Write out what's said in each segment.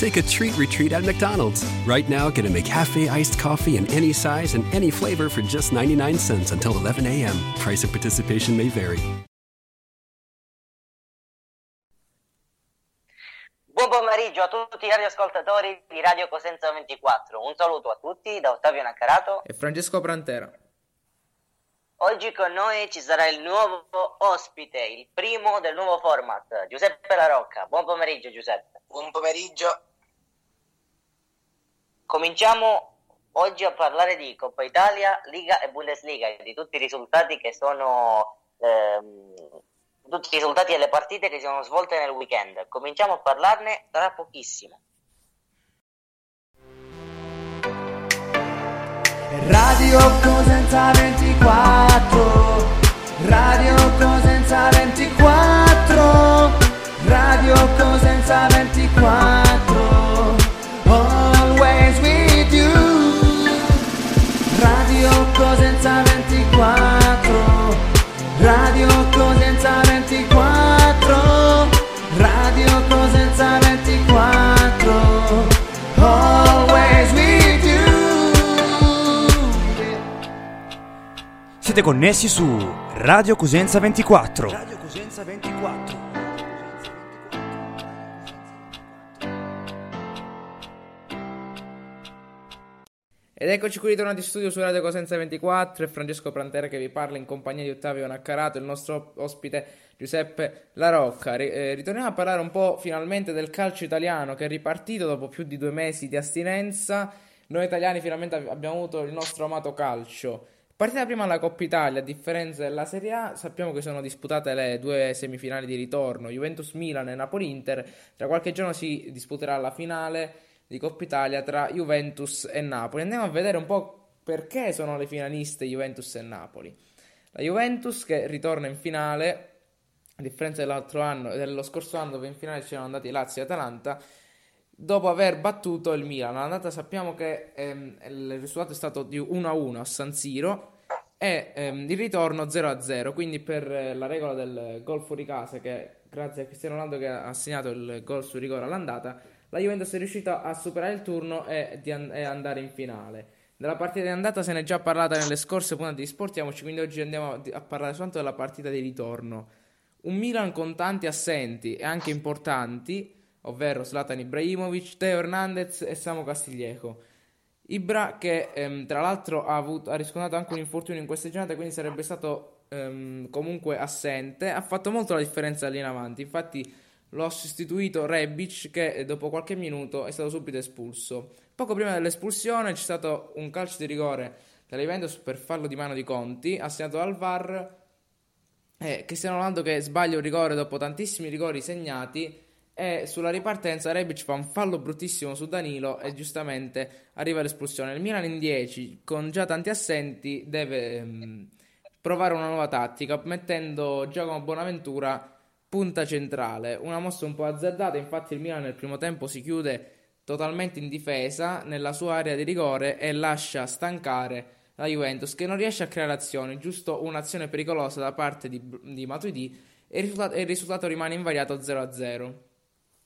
Take a treat retreat at McDonald's. Right now, get a McCafe iced coffee in any size and any flavor for just 99 cents until 11 a.m. Price of participation may vary. Buon pomeriggio a tutti gli radioascoltatori di Radio Cosenza 24. Un saluto a tutti da Ottavio Naccarato e Francesco Prantera. Oggi con noi ci sarà il nuovo ospite, il primo del nuovo format, Giuseppe La Rocca. Buon pomeriggio Giuseppe. Buon pomeriggio. Cominciamo oggi a parlare di Coppa Italia, Liga e Bundesliga e di tutti i risultati che sono ehm, tutti i risultati delle partite che si sono svolte nel weekend. Cominciamo a parlarne tra pochissimo. Radio Cosenza 24 Radio Cosenza 24 Radio Cosenza 24 Siete connessi su Radio Cosenza 24. Radio Cosenza 24. Ed eccoci qui ritornati in studio su Radio Cosenza 24 e Francesco Prantera che vi parla in compagnia di Ottavio Naccarato e il nostro ospite Giuseppe La Rocca. Ri- eh, ritorniamo a parlare un po' finalmente del calcio italiano che è ripartito dopo più di due mesi di astinenza. Noi italiani finalmente ab- abbiamo avuto il nostro amato calcio. Partita prima la Coppa Italia, a differenza della Serie A, sappiamo che sono disputate le due semifinali di ritorno, Juventus-Milan e Napoli-Inter. Tra qualche giorno si disputerà la finale di Coppa Italia tra Juventus e Napoli. Andiamo a vedere un po' perché sono le finaliste Juventus e Napoli. La Juventus che ritorna in finale, a differenza dell'altro anno, dello scorso anno dove in finale ci erano andati Lazio e Atalanta, dopo aver battuto il Milan. All'andata sappiamo che ehm, il risultato è stato di 1-1 a San Siro e ehm, il ritorno 0-0, quindi per eh, la regola del gol fuori casa che grazie a Cristiano Ronaldo che ha segnato il gol su rigore all'andata, la Juventus è riuscita a superare il turno e, an- e andare in finale. Della partita di andata se ne è già parlata nelle scorse puntate di Sportiamoci, quindi oggi andiamo a parlare soltanto della partita di ritorno. Un Milan con tanti assenti e anche importanti, ovvero Zlatan Ibrahimovic, Teo Hernandez e Samo Castiglieco. Ibra che ehm, tra l'altro ha, avuto, ha riscontrato anche un infortunio in queste giornate, quindi sarebbe stato ehm, comunque assente, ha fatto molto la differenza lì in avanti, infatti lo ha sostituito Rebic che eh, dopo qualche minuto è stato subito espulso. Poco prima dell'espulsione c'è stato un calcio di rigore della Juventus per fallo di mano di Conti, assegnato dal VAR, eh, Cristiano Ronaldo che sbaglia un rigore dopo tantissimi rigori segnati e sulla ripartenza Rebic fa un fallo bruttissimo su Danilo e giustamente arriva l'espulsione. Il Milan in 10 con già tanti assenti deve ehm, provare una nuova tattica mettendo Giacomo Bonaventura punta centrale, una mossa un po' azzardata, infatti il Milan nel primo tempo si chiude totalmente in difesa nella sua area di rigore e lascia stancare la Juventus che non riesce a creare azioni, giusto un'azione pericolosa da parte di, di Matuidi e il risultato, il risultato rimane invariato 0-0.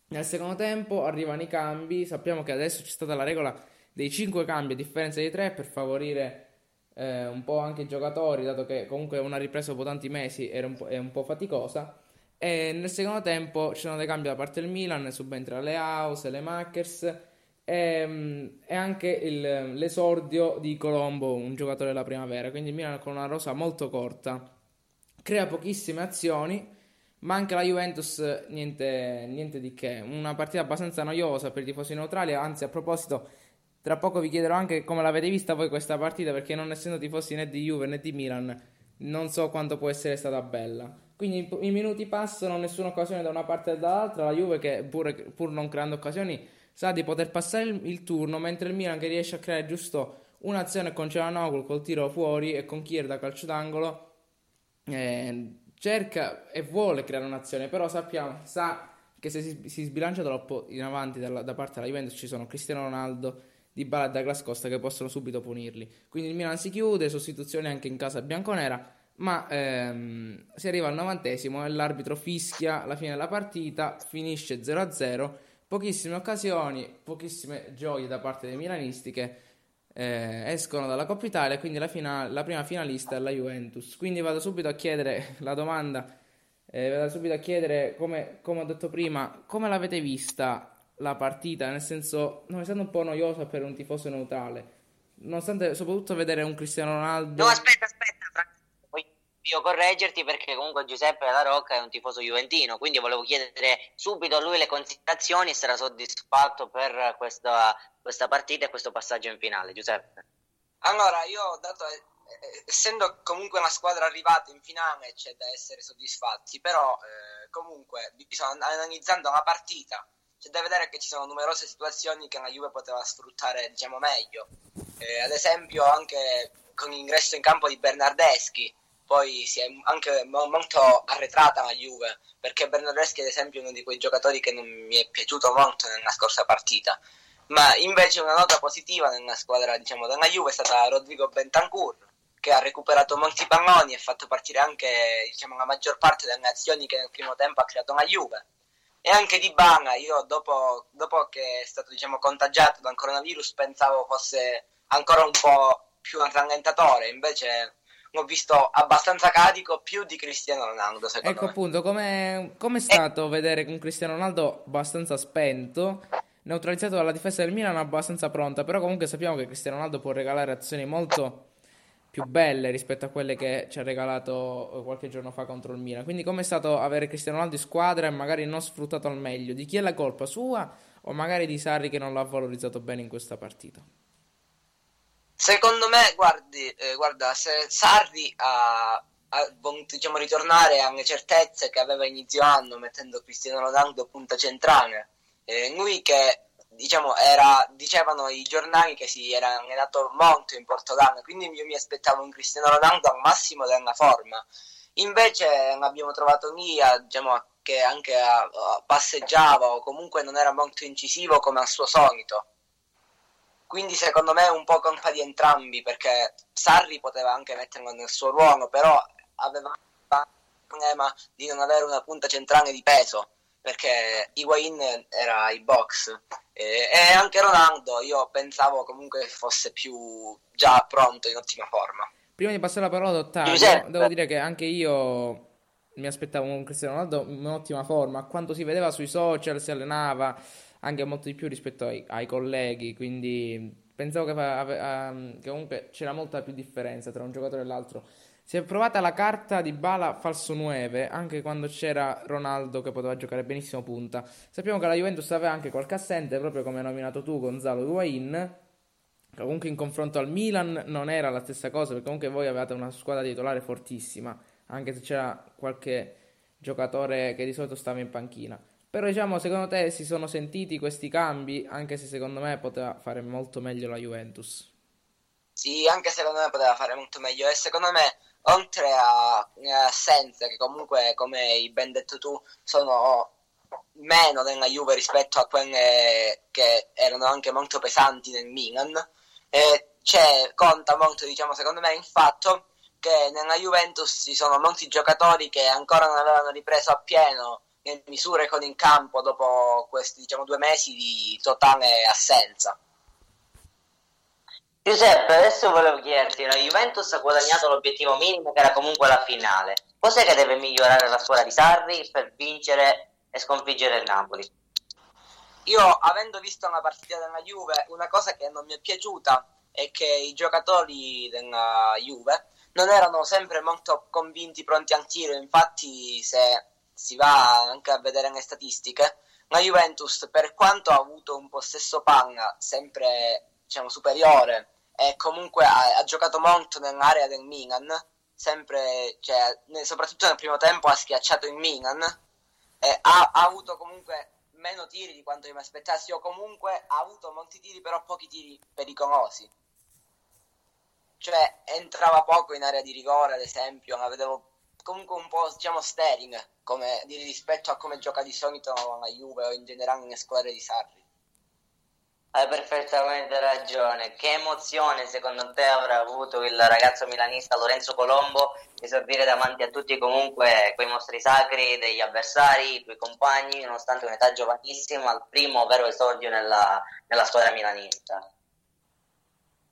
Nel secondo tempo arrivano i cambi, sappiamo che adesso c'è stata la regola dei 5 cambi a differenza di 3 per favorire eh, un po' anche i giocatori, dato che comunque una ripresa dopo tanti mesi era un è un po' faticosa. E nel secondo tempo ci sono dei cambi da parte del Milan, subentra Leao, Selemakers e, e anche il, l'esordio di Colombo, un giocatore della primavera. Quindi il Milan con una rosa molto corta crea pochissime azioni, ma anche la Juventus niente, niente di che. Una partita abbastanza noiosa per i tifosi neutrali, anzi a proposito... Tra poco vi chiederò anche come l'avete vista voi questa partita, perché non essendo tifosi né di Juve né di Milan, non so quanto può essere stata bella. Quindi i minuti passano, nessuna occasione da una parte e dall'altra. La Juve, che pur, pur non creando occasioni, sa di poter passare il, il, turno, mentre il Milan che riesce a creare giusto un'azione con Cialanoglu col tiro fuori e con Kier da calcio d'angolo. Eh, cerca e vuole creare un'azione, però sappiamo, sa che se si, si sbilancia troppo in avanti dalla, da parte della Juventus ci sono Cristiano Ronaldo, Di Bala e Douglas Costa che possono subito punirli. Quindi il Milan si chiude, sostituzione anche in casa bianconera, ma ehm, si arriva al novantesimo e l'arbitro fischia la fine della partita, finisce 0-0, pochissime occasioni, pochissime gioie da parte dei milanisti che eh, escono dalla Coppa Italia, quindi la, fina- la prima finalista è la Juventus. Quindi vado subito a chiedere la domanda, eh, vado subito a chiedere, come, come ho detto prima, come l'avete vista la partita? Nel senso, non essendo un po' noiosa per un tifoso neutrale, nonostante soprattutto vedere un Cristiano Ronaldo... No, aspetta, aspetta, Fra- voglio correggerti perché comunque Giuseppe La Rocca è un tifoso juventino, quindi volevo chiedere subito a lui le considerazioni e sarà soddisfatto per questa, questa partita e questo passaggio in finale. Giuseppe. Allora, io dato eh, essendo comunque una squadra arrivata in finale c'è da essere soddisfatti, però eh, comunque bisogna, analizzando la partita c'è da vedere che ci sono numerose situazioni che la Juve poteva sfruttare diciamo meglio. Eh, ad esempio anche con l'ingresso in campo di Bernardeschi, poi si è anche mo- molto arretrata la Juve, perché Bernardeschi ad esempio è uno di quei giocatori che non mi è piaciuto molto nella scorsa partita. Ma invece una nota positiva nella squadra diciamo, della Juve è stata Rodrigo Bentancur, che ha recuperato molti palloni e fatto partire anche diciamo, la maggior parte delle azioni che nel primo tempo ha creato la Juve. E anche di Bana, io dopo, dopo che è stato diciamo, contagiato dal coronavirus pensavo fosse ancora un po' più un rallentatore, invece l'ho visto abbastanza carico più di Cristiano Ronaldo Ecco me. appunto, come è stato vedere un Cristiano Ronaldo abbastanza spento, neutralizzato dalla difesa del Milan abbastanza pronta, però comunque sappiamo che Cristiano Ronaldo può regalare azioni molto più belle rispetto a quelle che ci ha regalato eh, qualche giorno fa contro il Milan. Quindi com'è stato avere Cristiano Ronaldo in squadra e magari non sfruttato al meglio? Di chi è la colpa sua o magari di Sarri che non l'ha valorizzato bene in questa partita? Secondo me, guardi, eh, guarda, se Sarri ha, ha voluto diciamo, ritornare alle certezze che aveva inizio anno mettendo Cristiano Ronaldo punta centrale, eh, lui che diciamo era, dicevano i giornali che si era allenato molto in Portogallo, quindi io mi aspettavo un Cristiano Ronaldo al massimo della forma. Invece l'abbiamo trovato lì a, diciamo, che anche a- a passeggiava o comunque non era molto incisivo come al suo solito. Quindi secondo me è un po' colpa di entrambi perché Sarri poteva anche metterlo nel suo ruolo, però aveva il problema di non avere una punta centrale di peso perché Higuain era i box e, e anche Ronaldo io pensavo comunque fosse più già pronto in ottima forma. Prima di passare la parola ad Ottavio, devo dire che anche io mi aspettavo un Cristiano Ronaldo in ottima forma. Quando si vedeva sui social, si allenava anche molto di più rispetto ai, ai colleghi. Quindi pensavo che, ehm, che comunque c'era molta più differenza tra un giocatore e l'altro. Si è provata la carta di Bala falso 9 anche quando c'era Ronaldo che poteva giocare benissimo punta. Sappiamo che la Juventus aveva anche qualche assente, proprio come hai nominato tu, Gonzalo Higuain. Comunque in confronto al Milan non era la stessa cosa, perché comunque voi avevate una squadra titolare fortissima, anche se c'era qualche giocatore che di solito stava in panchina. Però diciamo, secondo te si sono sentiti questi cambi, anche se secondo me poteva fare molto meglio la Juventus. Sì, anche secondo me poteva fare molto meglio e secondo me oltre a alle assenze che comunque come hai ben detto tu sono meno nella Juve rispetto a quelle che erano anche molto pesanti nel Milan e c'è, conta molto diciamo secondo me il fatto che nella Juventus ci sono molti giocatori che ancora non avevano ripreso appieno le misure con il campo dopo questi diciamo due mesi di totale assenza. Giuseppe, adesso volevo chiederti, la Juventus ha guadagnato l'obiettivo minimo che era comunque la finale. Cos'è che deve migliorare la squadra di Sarri per vincere e sconfiggere il Napoli? Io, avendo visto una partita della Juve, una cosa che non mi è piaciuta è che i giocatori della Juve non erano sempre molto convinti, pronti al tiro. Infatti, se si va anche a vedere le statistiche, la Juventus, per quanto ha avuto un possesso palla sempre diciamo, superiore e comunque ha, ha giocato molto nell'area del Milan, sempre, cioè, soprattutto nel primo tempo ha schiacciato il Milan, eh, ha, ha avuto comunque meno tiri di quanto io mi aspettassi, o comunque ha avuto molti tiri, però pochi tiri pericolosi. Cioè, entrava poco in area di rigore, ad esempio, la vedevo comunque un po' diciamo Sterling come, di rispetto a come gioca di solito la Juve o in generale nelle squadre di Sarri. Hai perfettamente ragione. Che emozione secondo te avrà avuto il ragazzo milanista Lorenzo Colombo esordire davanti a tutti comunque quei mostri sacri degli avversari, i tuoi compagni, nonostante un'età giovanissima, al primo vero esordio nella, nella squadra milanista.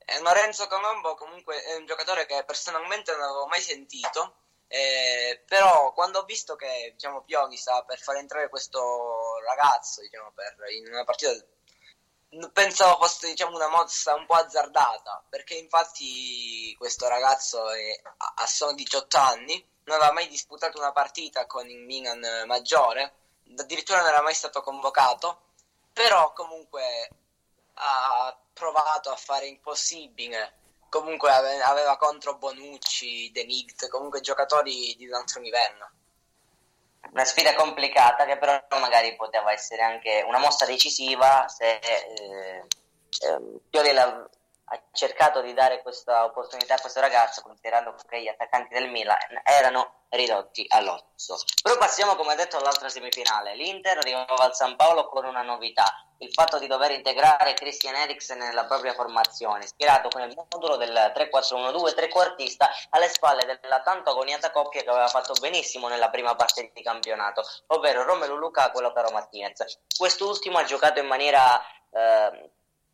Eh, Lorenzo Colombo comunque è un giocatore che personalmente non avevo mai sentito, eh, però quando ho visto che diciamo, Pioli sta per far entrare questo ragazzo diciamo, per, in una partita pensavo fosse diciamo, una mossa un po' azzardata, perché infatti questo ragazzo è, ha solo 18 anni, non aveva mai disputato una partita con il Milan maggiore, addirittura non era mai stato convocato, però comunque ha provato a fare impossibile. Comunque aveva contro Bonucci, De Ligt, comunque giocatori di un altro livello. Una sfida complicata che però magari poteva essere anche una mossa decisiva se eh, eh, Pioli ha cercato di dare questa opportunità a questo ragazzo considerando che gli attaccanti del Milan erano ridotti all'osso. Però passiamo come detto all'altra semifinale. L'Inter arrivava al San Paolo con una novità, il fatto di dover integrare Christian Eriksen nella propria formazione, schierato con il modulo del 3-4-1-2 trequartista alle spalle della tanto agoniata coppia che aveva fatto benissimo nella prima parte di campionato, ovvero Romelu Lukaku e Lautaro Martinez. Quest'ultimo ha giocato in maniera eh,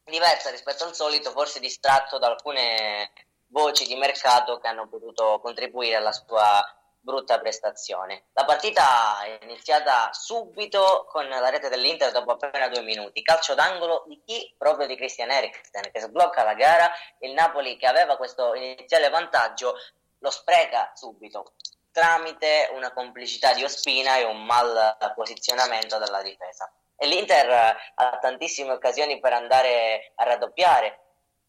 diversa rispetto al solito, forse distratto da alcune voci di mercato che hanno potuto contribuire alla sua brutta prestazione. La partita è iniziata subito con la rete dell'Inter dopo appena due minuti. Calcio d'angolo di chi? Proprio di Christian Eriksen che sblocca la gara. Il Napoli che aveva questo iniziale vantaggio lo spreca subito tramite una complicità di Ospina e un mal posizionamento della difesa. L'Inter ha tantissime occasioni per andare a raddoppiare,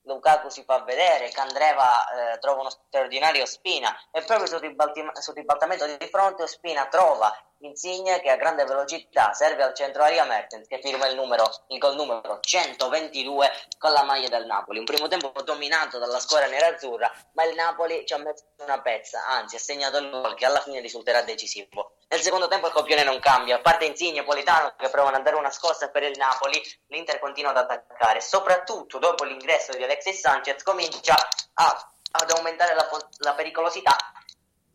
Lukaku si fa vedere, Candreva eh, trova uno straordinario Spina e proprio sul, ribaltamento di fronte Spina trova Insigne che a grande velocità serve al centro aria Mertens che firma il, numero, il gol numero 122 con la maglia del Napoli. Un primo tempo dominato dalla squadra nerazzurra, ma il Napoli ci ha messo una pezza, anzi ha segnato il gol che alla fine risulterà decisivo. Nel secondo tempo il copione non cambia, a parte Insigne e Politano che provano a dare una scossa per il Napoli, l'Inter continua ad attaccare, soprattutto dopo l'ingresso di Alexis Sanchez comincia a, ad aumentare la, la pericolosità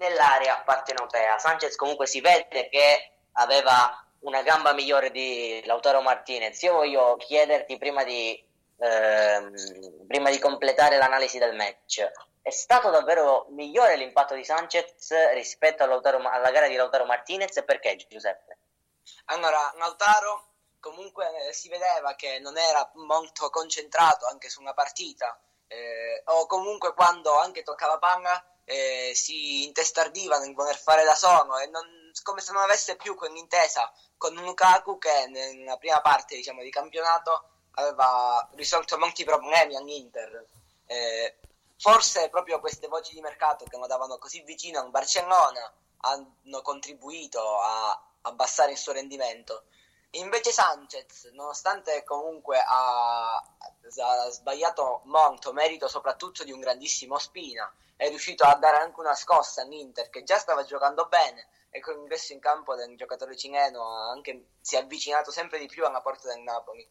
nell'area partenopea. Sanchez comunque si vede che aveva una gamba migliore di Lautaro Martinez. Io voglio chiederti prima di, ehm, prima di completare l'analisi del match. È stato davvero migliore l'impatto di Sanchez rispetto alla gara di Lautaro Martinez? Perché Giuseppe? Allora, Lautaro comunque si vedeva che non era molto concentrato anche su una partita, eh, o comunque quando anche toccava palla eh, si intestardiva nel voler fare da solo e non, come se non avesse più quell'intesa con Lukaku che nella prima parte diciamo, di campionato aveva risolto molti problemi all'Inter. Eh, forse proprio queste voci di mercato che lo davano così vicino al Barcellona hanno contribuito a abbassare il suo rendimento. Invece Sanchez, nonostante comunque ha, ha sbagliato molto, merito soprattutto di un grandissimo Spina, è riuscito a dare anche una scossa all'Inter che già stava giocando bene e con l'ingresso in campo del giocatore cileno anche, si è avvicinato sempre di più alla porta del Napoli.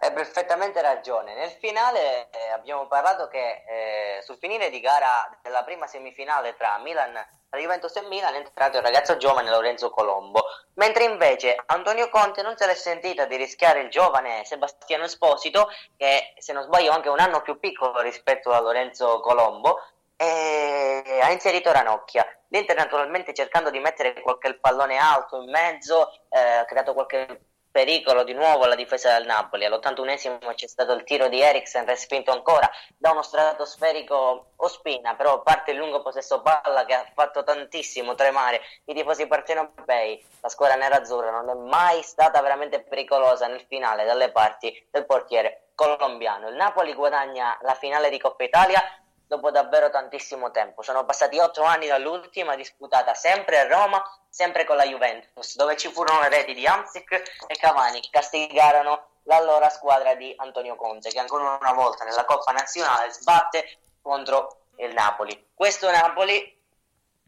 Hai perfettamente ragione. Nel finale eh, abbiamo parlato che eh, sul finire di gara della prima semifinale tra Milan, la Juventus e Milan è entrato il ragazzo giovane Lorenzo Colombo, mentre invece Antonio Conte non se l'è sentita di rischiare il giovane Sebastiano Esposito, che se non sbaglio è anche un anno più piccolo rispetto a Lorenzo Colombo, e ha inserito Ranocchia. L'Inter naturalmente cercando di mettere qualche pallone alto in mezzo, eh, ha creato qualche pericolo di nuovo alla difesa del Napoli. All'81esimo c'è stato il tiro di Eriksen, respinto ancora da uno stratosferico Ospina, però parte il lungo possesso palla che ha fatto tantissimo tremare i tifosi partenopei. La squadra nerazzurra non è mai stata veramente pericolosa nel finale dalle parti del portiere colombiano. Il Napoli guadagna la finale di Coppa Italia dopo davvero tantissimo tempo. Sono passati otto anni dall'ultima disputata sempre a Roma, sempre con la Juventus, dove ci furono le reti di Amsic e Cavani che castigarono l'allora squadra di Antonio Conte, che ancora una volta nella Coppa Nazionale sbatte contro il Napoli. Questo Napoli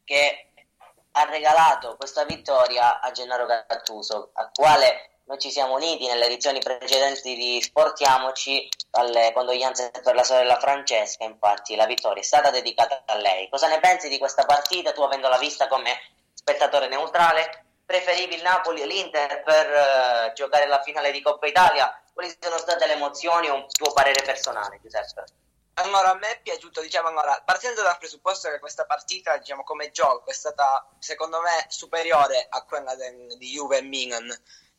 che ha regalato questa vittoria a Gennaro Gattuso, al quale noi ci siamo uniti nelle edizioni precedenti di Sportiamoci alle, Jansen per la sorella Francesca, infatti la vittoria è stata dedicata a lei. Cosa ne pensi di questa partita, tu avendola vista come spettatore neutrale? Preferivi il Napoli e l'Inter per uh, giocare la finale di Coppa Italia? Quali sono state le emozioni o un tuo parere personale, Giuseppe? Allora, a me è piaciuto, diciamo, allora, partendo dal presupposto che questa partita, diciamo, come gioco è stata, secondo me, superiore a quella de, di Juve e Milan,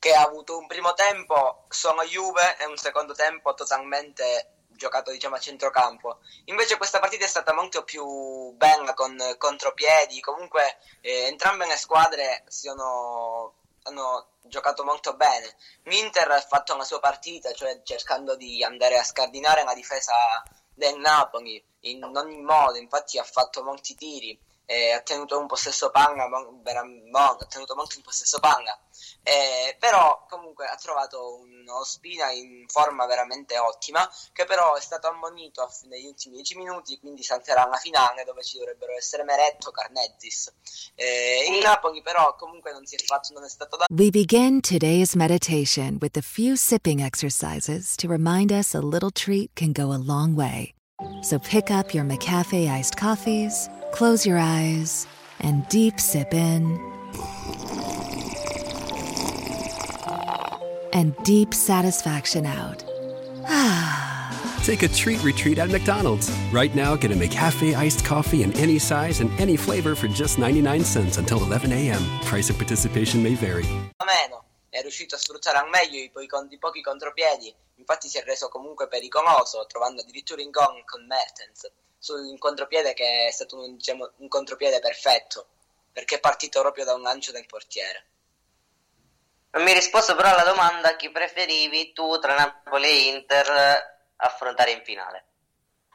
che ha avuto un primo tempo sono Juve e un secondo tempo totalmente giocato diciamo a centrocampo. Invece questa partita è stata molto più bella con contropiedi. Comunque eh, entrambe le squadre sono, hanno giocato molto bene. l'Inter ha fatto la sua partita cioè cercando di andare a scardinare la difesa del Napoli in ogni modo. Infatti ha fatto molti tiri eh, ha tenuto un possesso palla, ha tenuto molto in possesso palla, eh, però comunque ha trovato uno Spina in forma veramente ottima, che però è stato ammonito negli ultimi 10 minuti, quindi salterà alla finale dove ci dovrebbero essere Meretto, Carnezzis. Eh, il Napoli però comunque non si è fatto, non è stato da... We begin today's meditation with a few sipping exercises to remind us a little treat can go a long way. So pick up your McCafe iced coffees Close your eyes and deep sip in. And deep satisfaction out. Take a treat retreat at McDonald's. Right now, get a McCafe iced coffee in any size and any flavor for just 99 cents until 11 a.m. Price of participation may vary. Meno. È riuscito a sfruttare al meglio i, po- i pochi contropiedi, infatti si è reso comunque pericoloso, trovando addirittura in gol con Mertens su un contropiede che è stato un, diciamo, un contropiede perfetto, perché è partito proprio da un lancio del portiere. Non mi hai risposto però alla domanda chi preferivi tu tra Napoli e Inter affrontare in finale.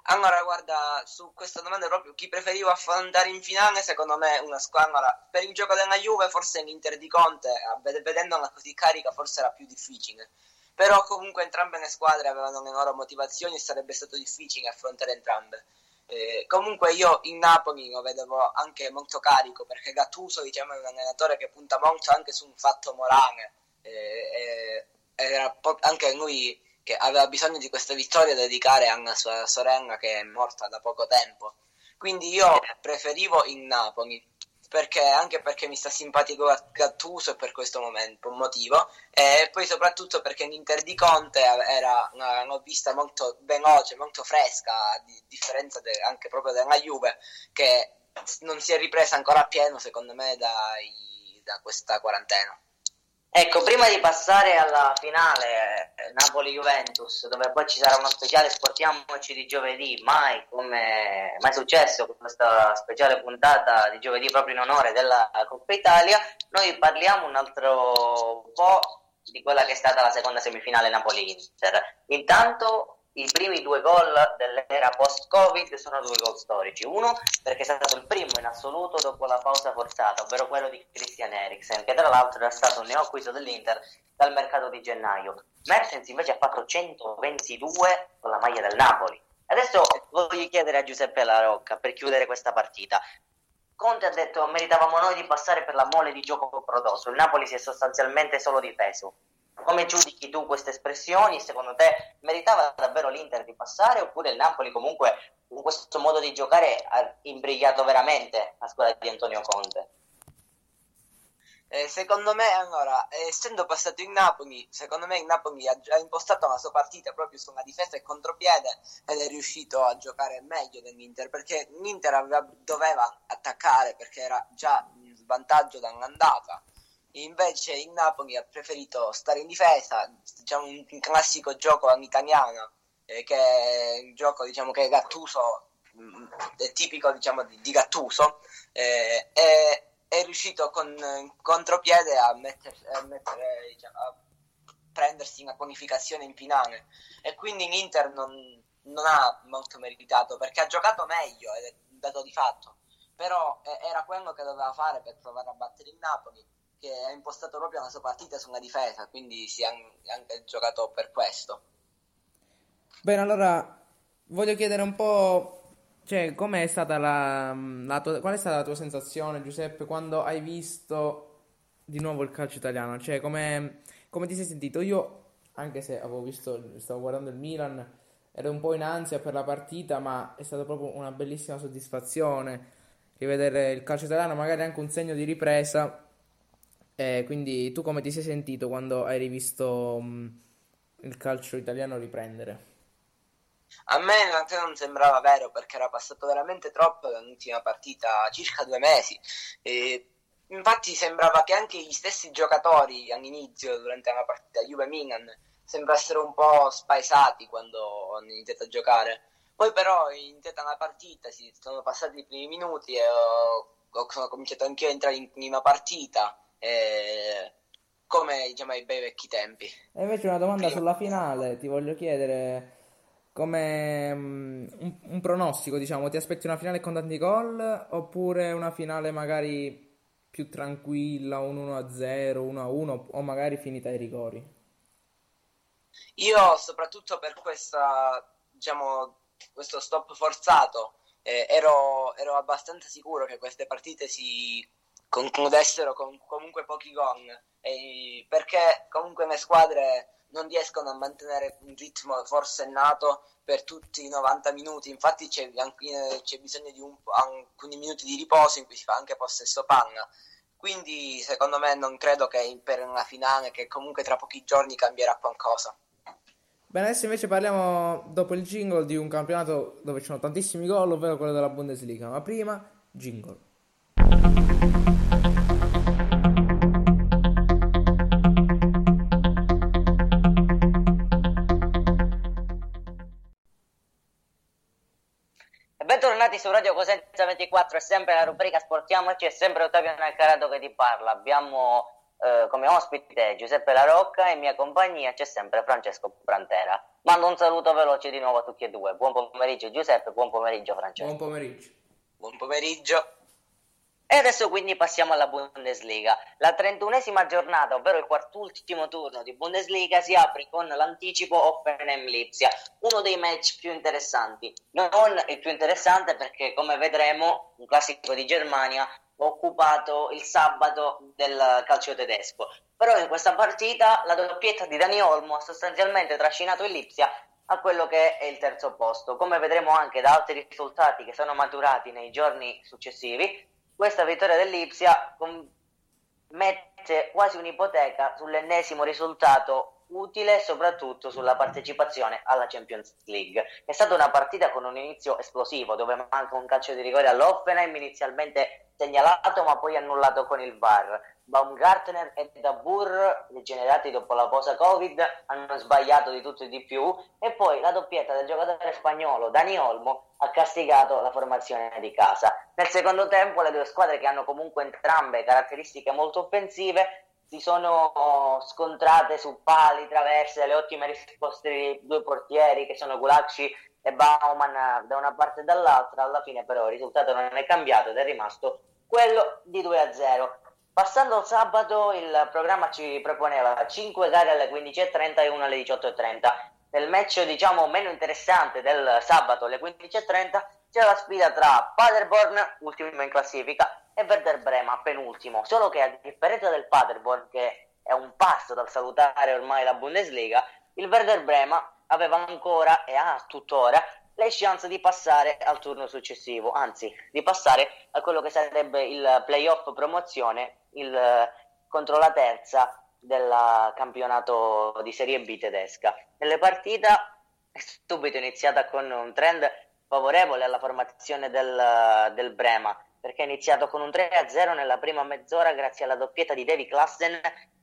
Allora, guarda, su questa domanda proprio chi preferivo affrontare in finale, secondo me una squadra per il gioco della Juve, forse l'Inter di Conte, vedendola così carica, forse era più difficile. Però comunque entrambe le squadre avevano le loro motivazioni e sarebbe stato difficile affrontare entrambe. Eh, comunque io in Napoli lo vedevo anche molto carico perché Gattuso diciamo, è un allenatore che punta molto anche su un fatto morale. Eh, era anche lui che aveva bisogno di questa vittoria da dedicare alla sua sorella che è morta da poco tempo. Quindi io preferivo in Napoli perché, anche perché mi sta simpatico Gattuso e per questo momento, motivo, e poi soprattutto perché l'Inter di Conte era una, una vista molto veloce, molto fresca, a differenza de, anche proprio della Juve, che non si è ripresa ancora a pieno, secondo me, dai, da questa quarantena. Ecco, prima di passare alla finale eh, Napoli-Juventus, dove poi ci sarà uno speciale Sportiamoci di giovedì, mai come mai successo questa speciale puntata di giovedì proprio in onore della Coppa Italia, noi parliamo un altro po' di quella che è stata la seconda semifinale Napoli-Inter. Intanto i primi due gol dell'era post-Covid sono due gol storici. Uno perché è stato il primo in assoluto dopo la pausa forzata, ovvero quello di Christian Eriksen, che tra l'altro era stato un neoacquisto dell'Inter dal mercato di gennaio. Mertens invece ha fatto 122 con la maglia del Napoli. Adesso voglio chiedere a Giuseppe La Rocca per chiudere questa partita. Conte ha detto meritavamo noi di passare per la mole di gioco prodotto, il Napoli si è sostanzialmente solo difeso. Come giudichi tu queste espressioni? Secondo te meritava davvero l'Inter di passare oppure il Napoli comunque con questo modo di giocare ha imbrigliato veramente la squadra di Antonio Conte? Eh, secondo me, allora, essendo passato in Napoli, secondo me il Napoli ha, ha impostato la sua partita proprio su una difesa e contropiede ed è riuscito a giocare meglio dell'Inter perché l'Inter aveva, doveva attaccare perché era già in svantaggio dall'andata invece il Napoli ha preferito stare in difesa, diciamo un, classico gioco all'italiana, eh, che è un gioco diciamo, che Gattuso mh, mm, è tipico diciamo, di, di Gattuso, eh, e è riuscito con contropiede a, metter, a, mettere, diciamo, a prendersi una qualificazione in finale. E quindi l'Inter non, non ha molto meritato perché ha giocato meglio, è dato di fatto, però eh, era quello che doveva fare per provare a battere il Napoli che ha impostato proprio la sua partita sulla difesa, quindi si è anche giocato per questo. Bene, allora voglio chiedere un po' Cioè, com'è stata la, la tua, qual è stata la tua sensazione, Giuseppe, quando hai visto di nuovo il calcio italiano? Cioè, come, come ti sei sentito? Io, anche se avevo visto, stavo guardando il Milan, ero un po' in ansia per la partita, ma è stata proprio una bellissima soddisfazione rivedere il calcio italiano, magari anche un segno di ripresa. Eh, quindi tu come ti sei sentito quando hai rivisto mh, il calcio italiano riprendere? A me in non sembrava vero perché era passato veramente troppo dall'ultima partita, circa due mesi. E infatti sembrava che anche gli stessi giocatori all'inizio, durante la partita Juve-Milan, sembrassero un po' spaesati quando hanno iniziato a giocare. Poi però è iniziata la partita, si sono passati i primi minuti e ho, ho cominciato anch'io a entrare in prima partita. E come diciamo ai bei vecchi tempi. E invece una domanda sulla finale, ti voglio chiedere come um, un, un, pronostico, diciamo, ti aspetti una finale con tanti gol oppure una finale magari più tranquilla, un 1-0, 1-1 o magari finita ai rigori? Io soprattutto per questa, diciamo, questo stop forzato eh, ero, ero abbastanza sicuro che queste partite si concludessero con comunque pochi gol perché comunque le squadre non riescono a mantenere un ritmo forsennato per tutti i 90 minuti. Infatti c'è, c'è bisogno di un, alcuni minuti di riposo in cui si fa anche possesso panna. Quindi secondo me non credo che per una finale che comunque tra pochi giorni cambierà qualcosa. Bene, adesso invece parliamo dopo il jingle di un campionato dove ci sono tantissimi gol, ovvero quello della Bundesliga. Ma prima, jingle. Bentornati su Radio Cosenza 24, è sempre la rubrica Sportiamoci, è sempre Ottavio Naccarato che ti parla. Abbiamo eh, come ospite Giuseppe La Rocca e in mia compagnia c'è sempre Francesco Prantera. Mando un saluto veloce di nuovo a tutti e due. Buon pomeriggio Giuseppe, buon pomeriggio Francesco. Buon pomeriggio. Buon pomeriggio. E adesso quindi passiamo alla Bundesliga. La trentunesima giornata, ovvero il quartultimo turno di Bundesliga, si apre con l'anticipo Offenheim-Lipsia, uno dei match più interessanti. Non il più interessante perché, come vedremo, un classico di Germania occupato il sabato del calcio tedesco. Però in questa partita la doppietta di Dani Olmo ha sostanzialmente trascinato il Lipsia a quello che è il terzo posto. Come vedremo anche da altri risultati che sono maturati nei giorni successivi, questa vittoria dell'Ipsia mette quasi un'ipoteca sull'ennesimo risultato utile soprattutto sulla partecipazione alla Champions League. È stata una partita con un inizio esplosivo dove manca un calcio di rigore all'Offenheim inizialmente segnalato ma poi annullato con il VAR. Baumgartner e Dabur, degenerati dopo la posa Covid, hanno sbagliato di tutto e di più e poi la doppietta del giocatore spagnolo Dani Olmo ha castigato la formazione di casa. Nel secondo tempo le due squadre che hanno comunque entrambe caratteristiche molto offensive si sono scontrate su pali, traverse, le ottime risposte dei due portieri che sono Gulacci e Bauman da una parte e dall'altra, alla fine però il risultato non è cambiato ed è rimasto quello di 2 a 0. Passando al sabato il programma ci proponeva 5 gare alle 15.30 e una alle 18.30. Nel match diciamo meno interessante del sabato alle 15.30 c'è la sfida tra Paderborn, ultimo in classifica, e Werder Brema, penultimo. Solo che a differenza del Paderborn, che è un passo dal salutare ormai la Bundesliga, il Werder Brema aveva ancora e ha tuttora le chance di passare al turno successivo, anzi di passare a quello che sarebbe il playoff promozione il, contro la terza del campionato di Serie B tedesca. Nelle partita è subito iniziata con un trend favorevole alla formazione del, del Brema, perché è iniziato con un 3-0 nella prima mezz'ora grazie alla doppietta di David Klassen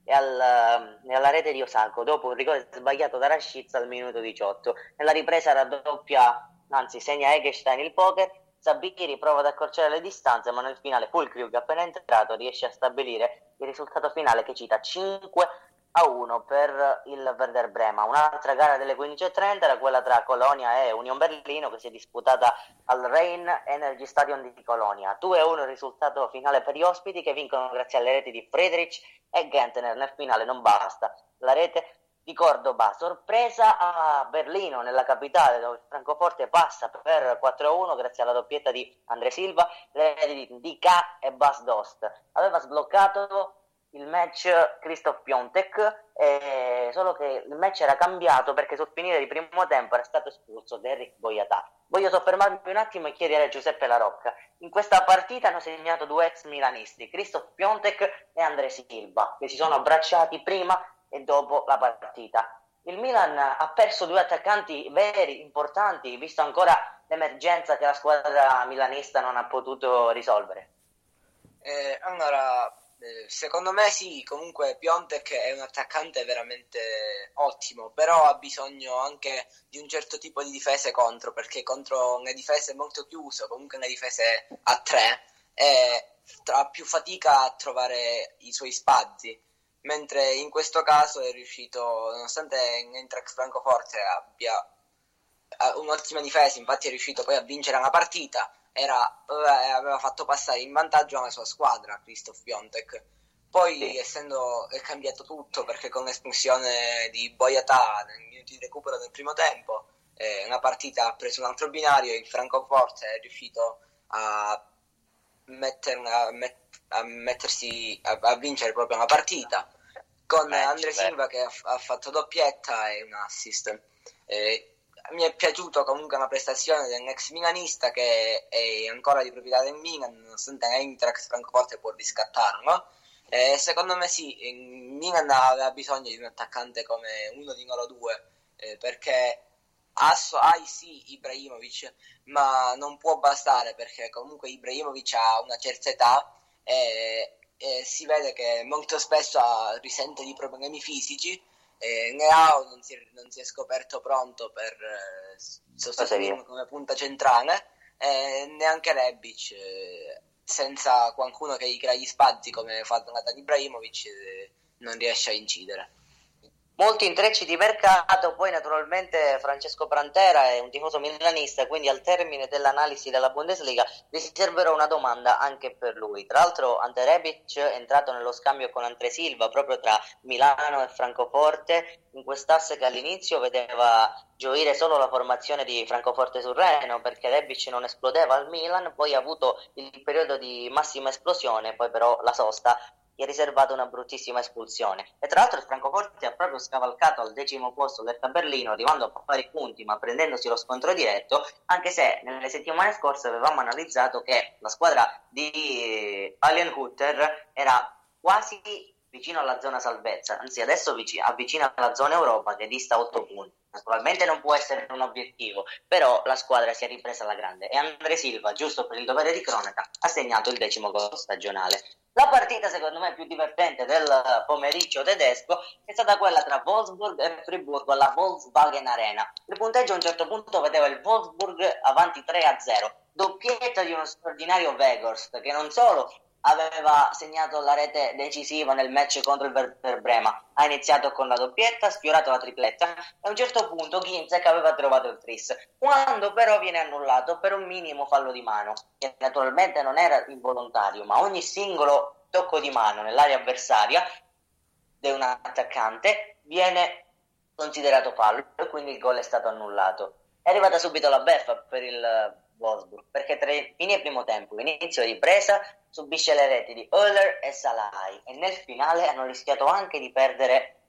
e, al, e, alla rete di Osako, dopo un rigore sbagliato da Rashica al minuto 18. Nella ripresa raddoppia, anzi segna Egestein il poker, Sabiri prova ad accorciare le distanze, ma nel finale Fulkrug appena entrato riesce a stabilire il risultato finale che cita 5 a 1 per il Werder Brema. Un'altra gara delle 15.30 era quella tra Colonia e Union Berlino che si è disputata al Rhein Energy Stadium di Colonia. 2 a 1 il risultato finale per gli ospiti che vincono grazie alle reti di Friedrich e Gentner. Nel finale non basta. La rete di Cordoba, sorpresa a Berlino, nella capitale, dove Francoforte passa per 4-1 grazie alla doppietta di Andre Silva, le reti di Dika e Bas Dost. Aveva sbloccato il match Christoph Piontek, eh, solo che il match era cambiato perché sul finire di primo tempo era stato espulso Derrick Boyatà. Voglio soffermarmi un attimo e chiedere a Giuseppe La Rocca. In questa partita hanno segnato due ex milanisti, Christoph Piontek e Andre Silva, che si sono abbracciati prima e dopo la partita. Il Milan ha perso due attaccanti veri, importanti, visto ancora l'emergenza che la squadra milanista non ha potuto risolvere. Eh, allora, secondo me sì, comunque Piontek è un attaccante veramente ottimo, però ha bisogno anche di un certo tipo di difese contro, perché contro le difese molto chiuse, comunque le difese a tre, eh, ha più fatica a trovare i suoi spazi mentre in questo caso è riuscito, nonostante Eintracht Francoforte abbia un'ottima difesa, infatti è riuscito poi a vincere una partita, era, eh, aveva fatto passare in vantaggio la sua squadra, Christoph Piontek. Poi, sì. essendo è cambiato tutto, perché con l'espulsione di Boyatà nel minuto di recupero del primo tempo, eh, una partita ha preso un altro binario, il Francoforte è riuscito a, metter, a, met, a mettersi a, a, vincere proprio una partita con Beh, Andre Silva che ha, ha, fatto doppietta e un assist. Eh, mi è piaciuto comunque una prestazione dell'ex milanista che è ancora di proprietà del Milan, nonostante Eintracht Francoforte può riscattarlo. Eh, secondo me sì, il Milan aveva bisogno di un attaccante come uno di loro due, eh, perché ha, hai sì Ibrahimovic, ma non può bastare perché comunque Ibrahimovic ha una certa età e, e si vede che molto spesso risente di problemi fisici eh, Leao non si, è, non si, è, scoperto pronto per eh, sostituirlo come punta centrale, eh, neanche Rebic, eh, senza qualcuno che gli crea gli spazi come fa Donatan Ibrahimovic, eh, non riesce a incidere molti intrecci di mercato, poi naturalmente Francesco Prantera è un tifoso milanista, quindi al termine dell'analisi della Bundesliga riserverò una domanda anche per lui. Tra l'altro Ante Rebic è entrato nello scambio con Andre Silva proprio tra Milano e Francoforte, in quest'asse che all'inizio vedeva gioire solo la formazione di Francoforte sul Reno perché Rebic non esplodeva al Milan, poi ha avuto il periodo di massima esplosione, poi però la sosta gli è riservata una bruttissima espulsione. E tra l'altro il Francoforte ha proprio scavalcato al decimo posto l'Erta Berlino, arrivando a pari punti ma prendendosi lo scontro diretto, anche se nelle settimane scorse avevamo analizzato che la squadra di Alien Hutter era quasi vicino alla zona salvezza, anzi adesso avvicina alla zona Europa che dista 8 punti. Naturalmente non può essere un obiettivo, però la squadra si è ripresa alla grande e Andre Silva, giusto per il dovere di cronaca, ha segnato il decimo gol stagionale. La partita secondo me più divertente del pomeriggio tedesco è stata quella tra Wolfsburg e Friburgo alla Volkswagen Arena. Il punteggio a un certo punto vedeva il Wolfsburg avanti 3 a 0, doppietta di uno straordinario Weghorst che non solo aveva segnato la rete decisiva nel match contro il Werder Brema. Ha iniziato con la doppietta, ha sfiorato la tripletta e a un certo punto Ginzek aveva trovato il tris. Quando però viene annullato per un minimo fallo di mano, che naturalmente non era involontario, ma ogni singolo tocco di mano nell'area avversaria di un attaccante viene considerato fallo e quindi il gol è stato annullato. È arrivata subito la beffa per il Wolfsburg perché tra fine primo tempo e inizio ripresa subisce le reti di Euler e Salai e nel finale hanno rischiato anche di perdere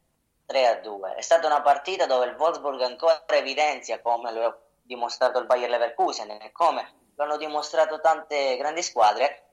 3 a 2. È stata una partita dove il Wolfsburg ancora evidenzia come lo ha dimostrato il Bayer Leverkusen e come lo hanno dimostrato tante grandi squadre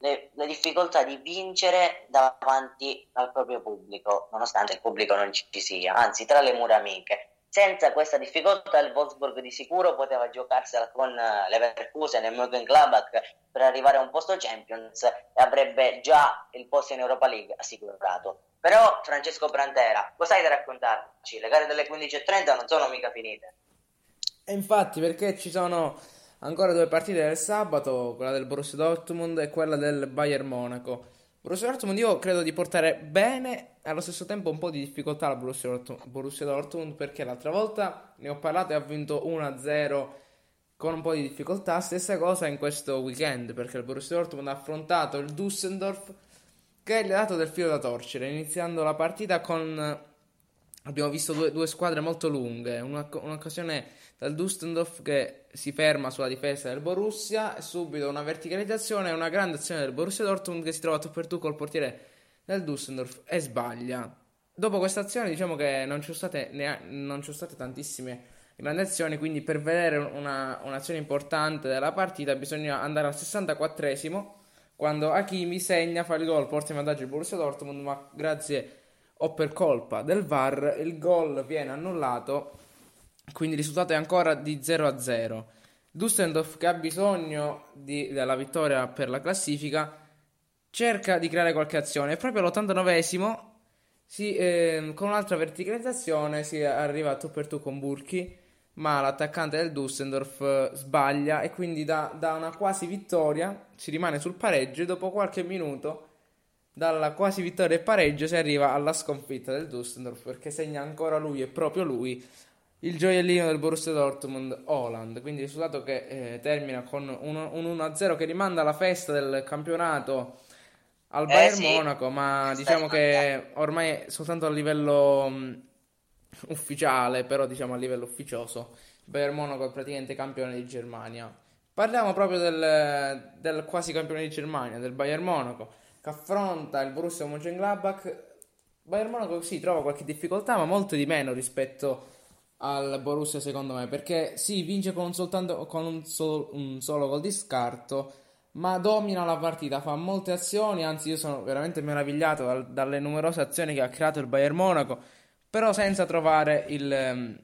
le, le, difficoltà di vincere davanti al proprio pubblico, nonostante il pubblico non ci sia, anzi tra le mura amiche. Senza questa difficoltà il Wolfsburg di sicuro poteva giocarsela con eh, Leverkusen e Mönchengladbach per arrivare a un posto Champions e avrebbe già il posto in Europa League assicurato. Però Francesco Prantera, cosa hai da raccontarci? Le gare delle 15.30 non sono mica finite. E infatti perché ci sono ancora due partite del sabato, quella del Borussia Dortmund e quella del Bayern Monaco. Borussia Dortmund io credo di portare bene allo stesso tempo un po' di difficoltà al Borussia Dortmund, Borussia Dortmund perché l'altra volta ne ho parlato e ha vinto 1-0 con un po' di difficoltà. Stessa cosa in questo weekend perché il Borussia Dortmund ha affrontato il Düsseldorf che gli ha dato del filo da torcere iniziando la partita con abbiamo visto due, due squadre molto lunghe, una- un'occasione dal Dustendorf che si ferma sulla difesa del Borussia subito una verticalizzazione e una grande azione del Borussia Dortmund che si trova tu per tu col portiere del Dustendorf e sbaglia. Dopo questa azione diciamo che non ci sono state, nea- non state tantissime grandi azioni, quindi per vedere una- un'azione importante della partita bisogna andare al 64esimo quando Hakimi segna, fa il gol, porta in vantaggio il Borussia Dortmund, ma grazie o per colpa del VAR il gol viene annullato, quindi il risultato è ancora di 0 a 0. Dusseldorf che ha bisogno di- della vittoria per la classifica cerca di creare qualche azione e proprio all'89esimo si, ehm, con un'altra verticalizzazione si arriva a tu per tu con Burki, ma l'attaccante del Dusseldorf eh, sbaglia e quindi da, da una quasi vittoria si rimane sul pareggio e dopo qualche minuto dalla quasi vittoria e pareggio si arriva alla sconfitta del Dusseldorf perché segna ancora lui e proprio lui il gioiellino del Borussia Dortmund Holland quindi il risultato che eh, termina con un, un 1-0 che rimanda la festa del campionato al Eh, Bayern sì. Monaco ma Sta diciamo che ormai soltanto a livello mh, ufficiale però diciamo a livello ufficioso il Bayern Monaco è praticamente campione di Germania. Parliamo proprio del, del quasi campione di Germania del Bayern Monaco che affronta il Borussia Mönchengladbach. Bayern Monaco sì trova qualche difficoltà ma molto di meno rispetto al Borussia secondo me perché sì vince con, soltanto, con un, sol- un solo gol di scarto ma domina la partita fa molte azioni anzi io sono veramente meravigliato dal- dalle numerose azioni che ha creato il Bayern Monaco però senza trovare il ehm,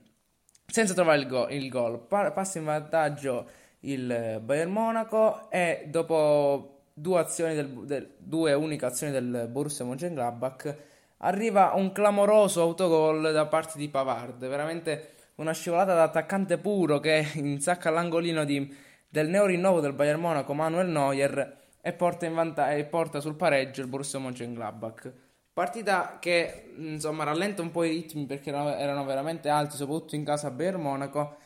senza trovare il, go- il gol. Pa- passa in vantaggio il Bayern Monaco e dopo due azioni del, del- due uniche azioni del Borussia Mönchengladbach arriva un clamoroso autogol da parte di Pavard veramente una scivolata da attaccante puro che insacca all'angolino di- del neorinnovo del Bayern Monaco Manuel Neuer e porta, vanta- e porta sul pareggio il Borussia Mönchengladbach Partita che insomma rallenta un po' i ritmi perché erano veramente alti, soprattutto in casa a Bayern Monaco.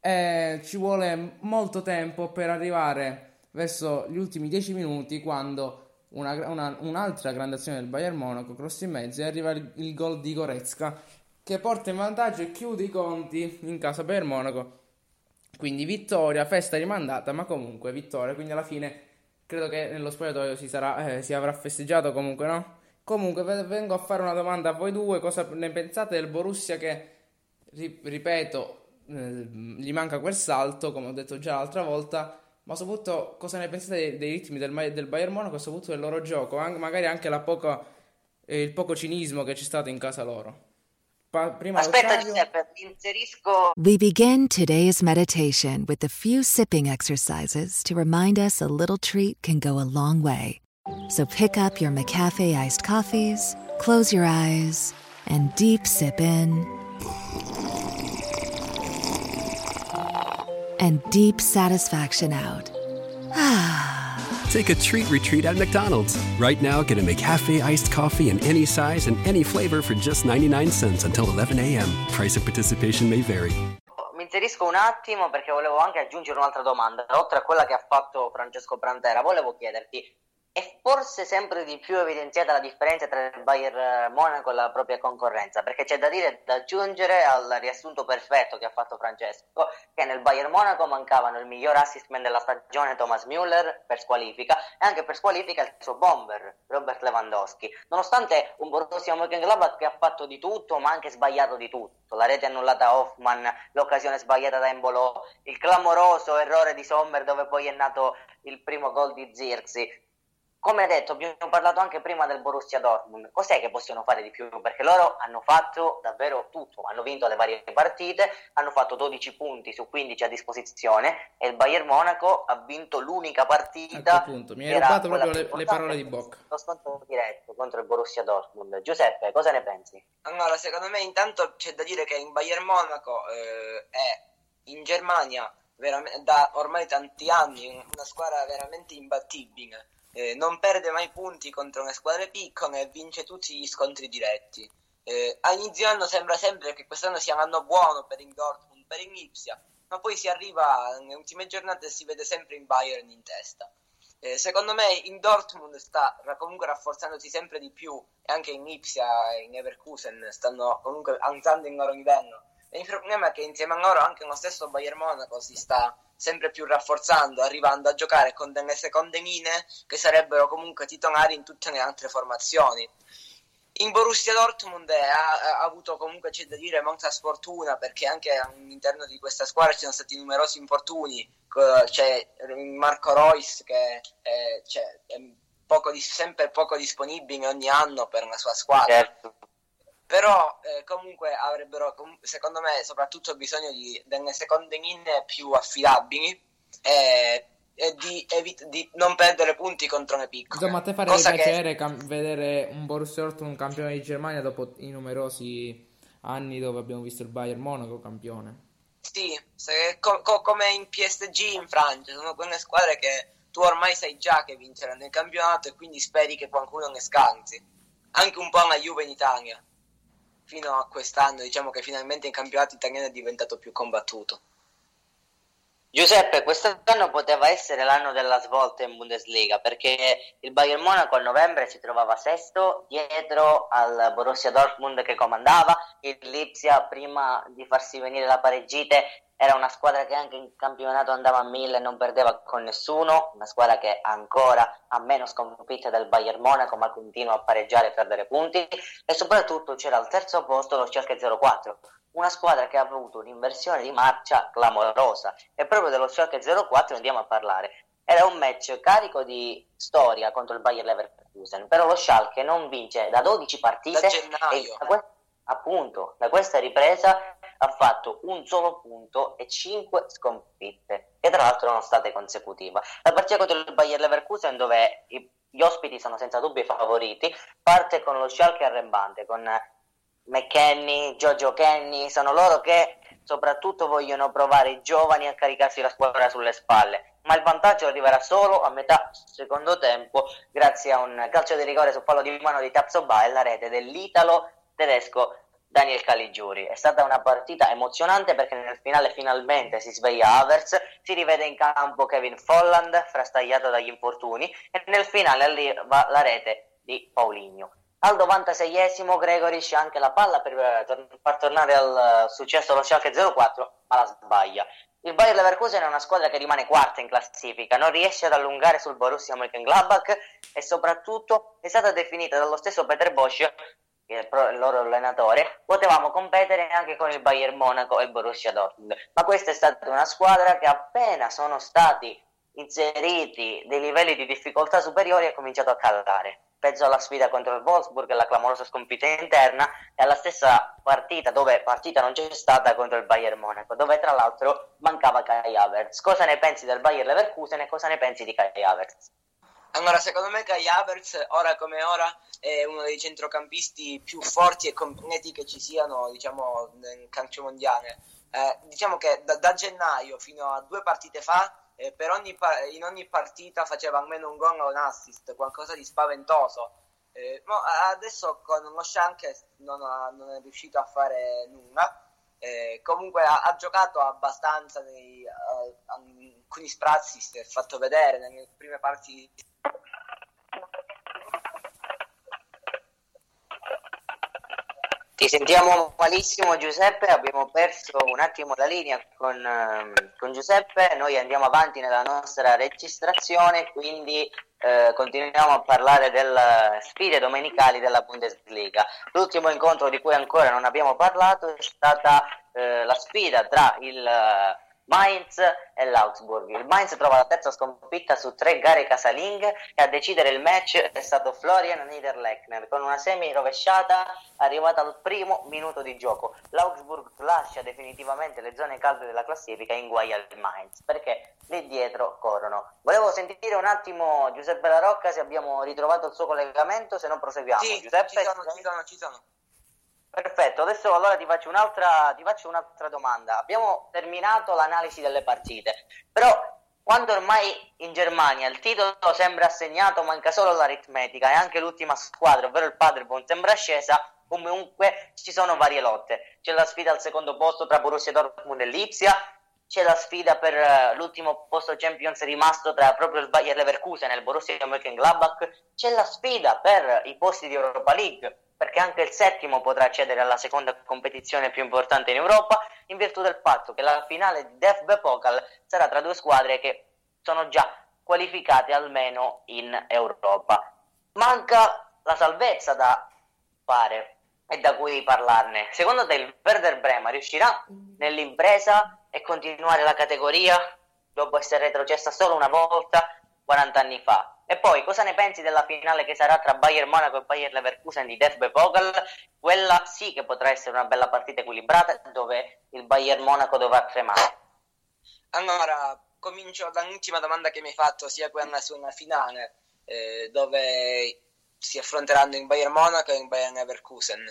E ci vuole molto tempo per arrivare verso gli ultimi 10 minuti quando una- una- un'altra grande azione del Bayern Monaco, cross in mezzo, e arriva il, il gol di Goretzka che porta in vantaggio e chiude i conti in casa Bayern Monaco. Quindi vittoria, festa rimandata, ma comunque vittoria. Quindi alla fine credo che nello spogliatoio si, sarà, eh, si avrà festeggiato comunque, no? Comunque ve- vengo a fare una domanda a voi due. Cosa ne pensate del Borussia che, ri- ripeto, eh, gli manca quel salto, come ho detto già l'altra volta, ma soprattutto cosa ne pensate dei, dei ritmi del, del Bayern Monaco e soprattutto del loro gioco, An- magari anche la poca- eh, il poco cinismo che c'è stato in casa loro. Pa- prima Aspetta Giuseppe, inserisco We begin today's meditation with a few sipping exercises to remind us a little treat can go a long way. So pick up your McCafe iced coffees, close your eyes, and deep sip in. And deep satisfaction out. Take a treat retreat at McDonald's. Right now, get a McCafe iced coffee in any size and any flavor for just 99 cents until 11 a.m. Price of participation may vary. Mi inserisco un attimo perché volevo anche aggiungere un'altra domanda. Oltre a quella che ha fatto Francesco Brantera, volevo chiederti: è forse sempre di più evidenziata la differenza tra il Bayern Monaco e la propria concorrenza? Perché c'è da dire, da aggiungere al riassunto perfetto che ha fatto Francesco, che nel Bayern Monaco mancavano il miglior assist man della stagione Thomas Müller per squalifica e anche per squalifica il suo bomber Robert Lewandowski. Nonostante un Borussia Mönchengladbach che ha fatto di tutto, ma anche sbagliato di tutto. La rete annullata a Hoffman, l'occasione sbagliata da Embolo, il clamoroso errore di Sommer dove poi è nato il primo gol di Zirzi. Come detto, abbiamo parlato anche prima del Borussia Dortmund. Cos'è che possono fare di più? Perché loro hanno fatto davvero tutto. Hanno vinto le varie partite, hanno fatto 12 punti su 15 a disposizione e il Bayern Monaco ha vinto l'unica partita. Appunto, mi hai rubato proprio le- le parole di bocca. Lo scontro diretto contro il Borussia Dortmund. Giuseppe, cosa ne pensi? Allora, secondo me intanto c'è da dire che in Bayern Monaco eh, è in Germania veramente, da ormai tanti anni una squadra veramente imbattibile. Eh, non perde mai punti contro le squadre piccole e vince tutti gli scontri diretti. Eh, a anno sembra sempre che quest'anno sia un anno buono per il Dortmund, per il Lipsia, ma poi si arriva nelle ultime giornate e si vede sempre il Bayern in testa. Eh, secondo me in Dortmund sta comunque rafforzandosi sempre di più e anche in Ipsia e in Leverkusen stanno comunque alzando il loro livello. E il problema è che insieme a loro anche lo stesso Bayern Monaco si sta sempre più rafforzando, arrivando a giocare con delle seconde linee che sarebbero comunque titolari in tutte le altre formazioni. In Borussia Dortmund ha, ha avuto comunque, c'è da dire, molta sfortuna perché anche all'interno di questa squadra ci sono stati numerosi infortuni. C'è Marco Royce che è, cioè, è poco, sempre poco disponibile ogni anno per la sua squadra. Certo. Però eh, comunque avrebbero, secondo me, soprattutto bisogno di delle seconde linee più affidabili. E e di, evit- di, non perdere punti contro le piccole. Insomma, a te farebbe piacere che... cam- vedere un Borussia Dortmund campione di Germania dopo i numerosi anni dove abbiamo visto il Bayern Monaco campione. Sì, se, co- co- come in PSG in Francia, sono quelle squadre che tu ormai sai già che vinceranno il campionato e quindi speri che qualcuno ne scansi. Anche un po' la Juve in Italia. Fino a quest'anno, diciamo che finalmente il campionato italiano è diventato più combattuto. Giuseppe, quest'anno poteva essere l'anno della svolta in Bundesliga perché il Bayern Monaco a novembre si trovava sesto dietro al Borussia Dortmund che comandava, il Lipsia prima di farsi venire la pareggite era una squadra che anche in campionato andava a mille e non perdeva con nessuno, una squadra che ancora ha meno sconfitte del Bayern Monaco ma continua a pareggiare e perdere punti e soprattutto c'era al terzo posto lo Schalke 04 una squadra che ha avuto un'inversione di marcia clamorosa e proprio dello Schalke 04 andiamo a parlare. Era un match carico di storia contro il Bayer Leverkusen, però lo Schalke non vince da 12 partite da gennaio. e da appunto da questa ripresa ha fatto un solo punto e 5 sconfitte, che tra l'altro sono state consecutive. La partita contro il Bayer Leverkusen dove gli ospiti sono senza dubbio i favoriti, parte con lo Schalke arrembante, con McKenny, Giorgio Kenny, sono loro che soprattutto vogliono provare i giovani a caricarsi la squadra sulle spalle, ma il vantaggio arriverà solo a metà secondo tempo grazie a un calcio di rigore su fallo di mano di Tapsoba e la rete dell'italo tedesco Daniel Caligiuri. È stata una partita emozionante perché nel finale finalmente si sveglia Avers, si rivede in campo Kevin Folland, frastagliato dagli infortuni, e nel finale arriva la rete di Paulinho. Al 96esimo Gregory c'è anche la palla per eh, far tornare al successo lo Schalke 04, ma la sbaglia. Il Bayer Leverkusen è una squadra che rimane quarta in classifica, non riesce ad allungare sul Borussia Mönchengladbach e soprattutto è stata definita dallo stesso Peter Bosch, che è il loro allenatore, potevamo competere anche con il Bayern Monaco e il Borussia Dortmund. Ma questa è stata una squadra che appena sono stati inseriti dei livelli di difficoltà superiori ha cominciato a calare penso alla sfida contro il Wolfsburg, alla clamorosa sconfitta interna e alla stessa partita dove partita non c'è stata contro il Bayern Monaco, dove tra l'altro mancava Kai Havertz. Cosa ne pensi del Bayern Leverkusen e cosa ne pensi di Kai Havertz? Allora, secondo me Kai Havertz, ora come ora, è uno dei centrocampisti più forti e completi che ci siano, diciamo, nel calcio mondiale. Eh, diciamo che da, da gennaio fino a due partite fa eh, ogni pa- in ogni partita faceva almeno un gol o un assist, qualcosa di spaventoso. Eh, adesso con lo Shank non, non, è riuscito a fare nulla. Eh, comunque ha, ha, giocato abbastanza nei, uh, alcuni sprazzi, si è fatto vedere nelle prime parti Ti sentiamo malissimo Giuseppe, abbiamo perso un attimo la linea con, ehm, con Giuseppe, noi andiamo avanti nella nostra registrazione, quindi eh, continuiamo a parlare delle sfide domenicali della Bundesliga. L'ultimo incontro di cui ancora non abbiamo parlato è stata eh, la sfida tra il Mainz e l'Augsburg. Il Mainz trova la terza sconfitta su tre gare casalinghe e a decidere il match è stato Florian Niederlechner con una semi rovesciata arrivata al primo minuto di gioco. L'Augsburg lascia definitivamente le zone calde della classifica e inguaia il Mainz perché lì dietro corrono. Volevo sentire un attimo Giuseppe La Rocca se abbiamo ritrovato il suo collegamento, se no proseguiamo. Sì, Giuseppe, ci sono, ci sono, ci sono. Perfetto, adesso allora ti faccio, un'altra, ti faccio un'altra domanda. Abbiamo terminato l'analisi delle partite, però quando ormai in Germania il titolo sembra assegnato, manca solo l'aritmetica e anche l'ultima squadra, ovvero il Paderborn, sembra scesa, comunque ci sono varie lotte. C'è la sfida al secondo posto tra Borussia Dortmund e Lipsia, c'è la sfida per eh, l'ultimo posto Champions rimasto tra proprio il Bayer Leverkusen e il Borussia Mönchengladbach, c'è la sfida per i posti di Europa League, perché anche il settimo potrà accedere alla seconda competizione più importante in Europa, in virtù del fatto che la finale di DFB Pokal sarà tra due squadre che sono già qualificate almeno in Europa. Manca la salvezza da fare e da cui parlarne. Secondo te il Werder Brema riuscirà nell'impresa e continuare la categoria dopo essere retrocessa solo una volta 40 anni fa? E poi cosa ne pensi della finale che sarà tra Bayern Monaco e Bayern Leverkusen di Derby Pokal? Quella sì che potrà essere una bella partita equilibrata dove il Bayern Monaco dovrà tremare. Allora, comincio dall'ultima domanda che mi hai fatto, sia quella sulla finale, eh, dove si affronteranno in Bayern Monaco e in Bayern Leverkusen.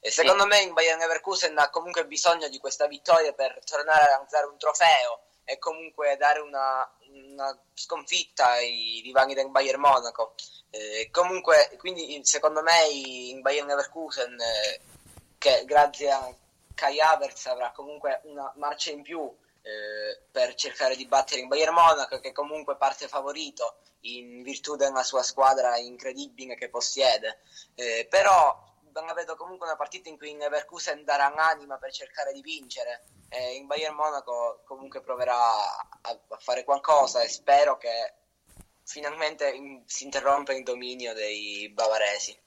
E secondo sì. me in Bayern Leverkusen ha comunque bisogno di questa vittoria per tornare a lanciare un trofeo e comunque dare una, una sconfitta ai rivali del Bayern Monaco. Eh, comunque, quindi secondo me in Bayern Leverkusen, eh, che grazie a Kai Havertz avrà comunque una marcia in più eh, per cercare di battere il Bayern Monaco, che comunque parte favorito in virtù della sua squadra incredibile che possiede. Eh, però la vedo comunque una partita in cui in Leverkusen darà l'anima per cercare di vincere. Eh, in Bayern Monaco comunque proverà a, a, fare qualcosa e spero che finalmente in, si interrompa il dominio dei bavaresi.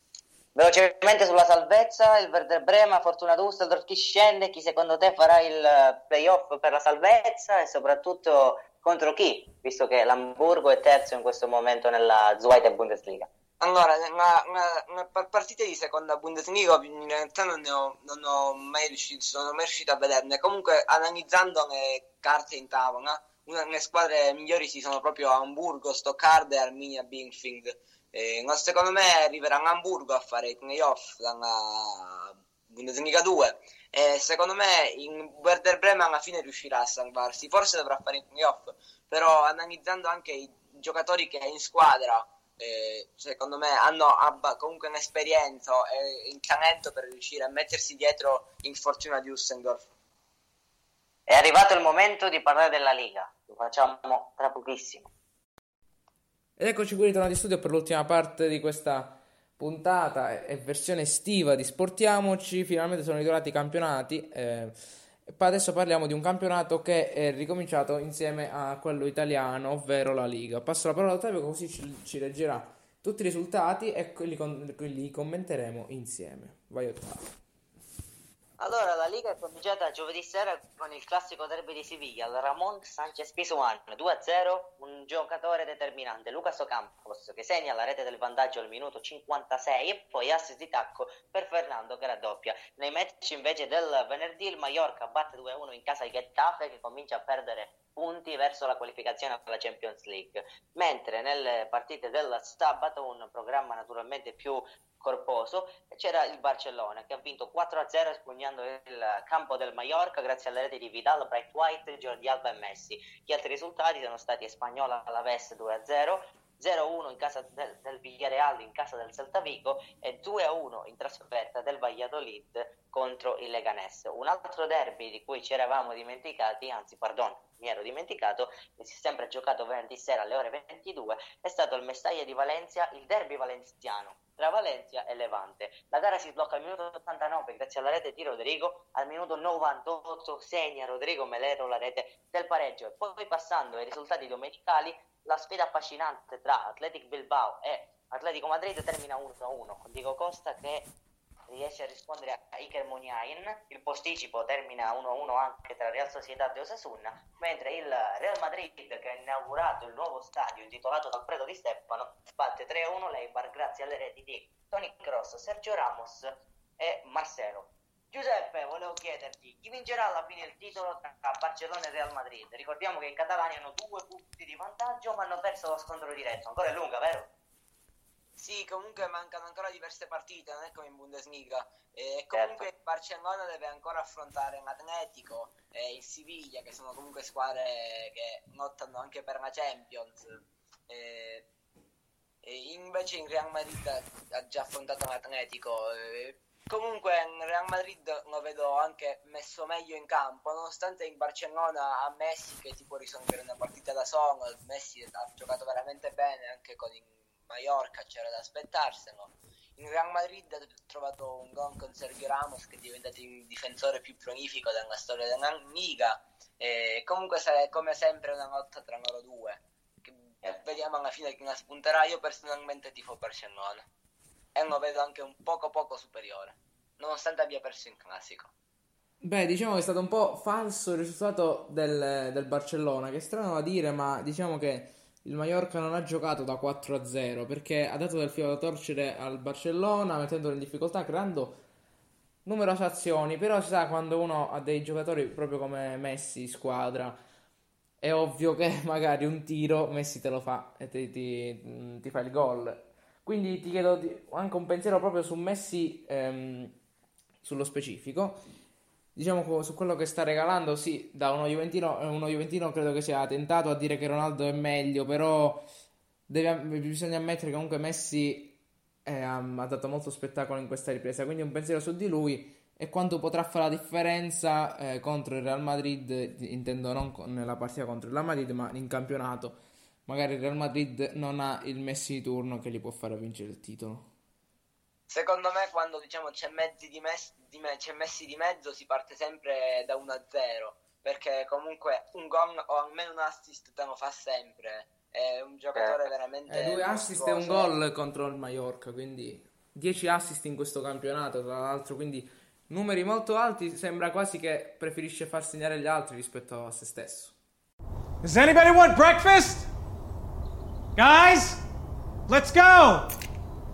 Velocemente sulla salvezza, il Werder Brema, Fortuna Düsseldorf, chi scende, chi secondo te farà il playoff per la salvezza e soprattutto contro chi, visto che l'Hamburgo è terzo in questo momento nella Zweite Bundesliga. Allora, una, una, una partita di seconda Bundesliga in realtà non, ne ho, non ho mai riuscito, sono mai riuscito a vederne. Comunque, analizzando le carte in tavola, una delle squadre migliori si sono proprio Hamburgo, Stoccarda e Arminia Bielefeld. Eh, secondo me arriverà Hamburgo a fare i playoff dalla Bundesliga 2 e secondo me in Werder Bremen alla fine riuscirà a salvarsi. Forse dovrà fare i playoff, però analizzando anche i giocatori che ha in squadra eh, secondo me hanno abba, comunque un'esperienza e il talento per riuscire a mettersi dietro in fortuna di Düsseldorf. È arrivato il momento di parlare della Liga, lo facciamo tra pochissimo. Ed eccoci qui ritornati in studio per l'ultima parte di questa puntata e versione estiva di Sportiamoci. Finalmente sono ritornati i campionati. Eh, Adesso parliamo di un campionato che è ricominciato insieme a quello italiano, ovvero la Liga. Passo la parola a Ottavio così ci, ci leggerà tutti i risultati e li, li commenteremo insieme. Vai Ottavio. Allora, la Liga è cominciata giovedì sera con il classico derby di Siviglia, il Ramon Sanchez Pisuan 2-0, un giocatore determinante, Lucas Ocampos, che segna la rete del vantaggio al minuto 56 e poi assist di tacco per Fernando che raddoppia. Nei match invece del venerdì il Mallorca batte 2-1 in casa di Getafe che comincia a perdere punti verso la qualificazione alla Champions League, mentre nelle partite del sabato un programma naturalmente più corposo, c'era il Barcellona che ha vinto 4-0 espugnando il campo del Mallorca grazie alle reti di Vidal, Bright White, Jordi Alba e Messi. Gli altri risultati sono stati Spagnola Alaves 2-0, 0-1 in casa del, del Villarreal in casa del Celta Vigo e 2-1 in trasferta del Valladolid contro il Leganés. Un altro derby di cui ci eravamo dimenticati, anzi pardon, mi ero dimenticato, che si è sempre giocato venerdì sera alle ore 22, è stato il Mestaglia di Valencia, il derby valenziano tra Valencia e Levante. La gara si sblocca al minuto 89 grazie alla rete di Rodrigo, al minuto 98 segna Rodrigo Melero la rete del pareggio poi passando ai risultati domenicali la sfida affascinante tra Athletic Bilbao e Atletico Madrid termina 1-1 con Diego Costa che riesce a rispondere a Iker Muniain, il posticipo termina 1-1 anche tra Real Sociedad e Osasuna, mentre il Real Madrid che ha inaugurato il nuovo stadio intitolato Alfredo Di Stefano batte 3-1 l'Eibar grazie alle reti di Toni Cross, Sergio Ramos e Marcelo. Giuseppe, volevo chiederti, chi vincerà alla fine il titolo tra Barcellona e Real Madrid? Ricordiamo che i catalani hanno due punti di vantaggio ma hanno perso lo scontro diretto, ancora è lunga, vero? Sì, comunque mancano ancora diverse partite, non è come in Bundesliga. E comunque certo. Barcellona deve ancora affrontare l'Atletico e il Siviglia, che sono comunque squadre che lottano anche per la Champions. E, e invece in Real Madrid ha già affrontato l'Atletico. E comunque il Real Madrid lo vedo anche messo meglio in campo, nonostante in Barcellona a Messi che ti può risolvere una partita da solo, Messi ha giocato veramente bene anche con il Mallorca, c'era da aspettarselo. In Real Madrid ha trovato un gol con Sergio Ramos che è diventato il difensore più prolifico della storia della Liga e comunque sarà come sempre una lotta tra loro due. Che vediamo alla fine chi la spunterà, io personalmente tifo Barcellona e lo vedo anche un poco poco superiore, nonostante abbia perso in classico. Beh, diciamo che è stato un po' falso il risultato del, del Barcellona, che è strano da dire, ma diciamo che il Mallorca non ha giocato da 4 a 0 perché ha dato del filo da torcere al Barcellona, mettendolo in difficoltà, creando numerose azioni. Però si sa, quando uno ha dei giocatori proprio come Messi in squadra, è ovvio che magari un tiro Messi te lo fa e ti, ti, ti fa il gol. Quindi ti chiedo anche un pensiero proprio su Messi ehm, sullo specifico. Diciamo su quello che sta regalando, sì, da uno Juventino, eh, uno Juventino credo che sia tentato a dire che Ronaldo è meglio, però deve, bisogna ammettere che comunque Messi eh, ha, ha dato molto spettacolo in questa ripresa, quindi un pensiero su di lui e quanto potrà fare la differenza eh, contro il Real Madrid, intendo non nella partita contro il Real Madrid, ma in campionato magari il Real Madrid non ha il Messi di turno che gli può fare vincere il titolo. Secondo me quando diciamo c'è, di mes- di me- c'è Messi di mezzo si parte sempre da 1-0 perché comunque un gol o almeno un assist te lo fa sempre. È un giocatore eh. veramente... Eh, due assist e un gol contro il Mallorca, quindi 10 assist in questo campionato tra l'altro, quindi numeri molto alti, sembra quasi che preferisce far segnare gli altri rispetto a se stesso. Does anybody want breakfast? Guys, let's go!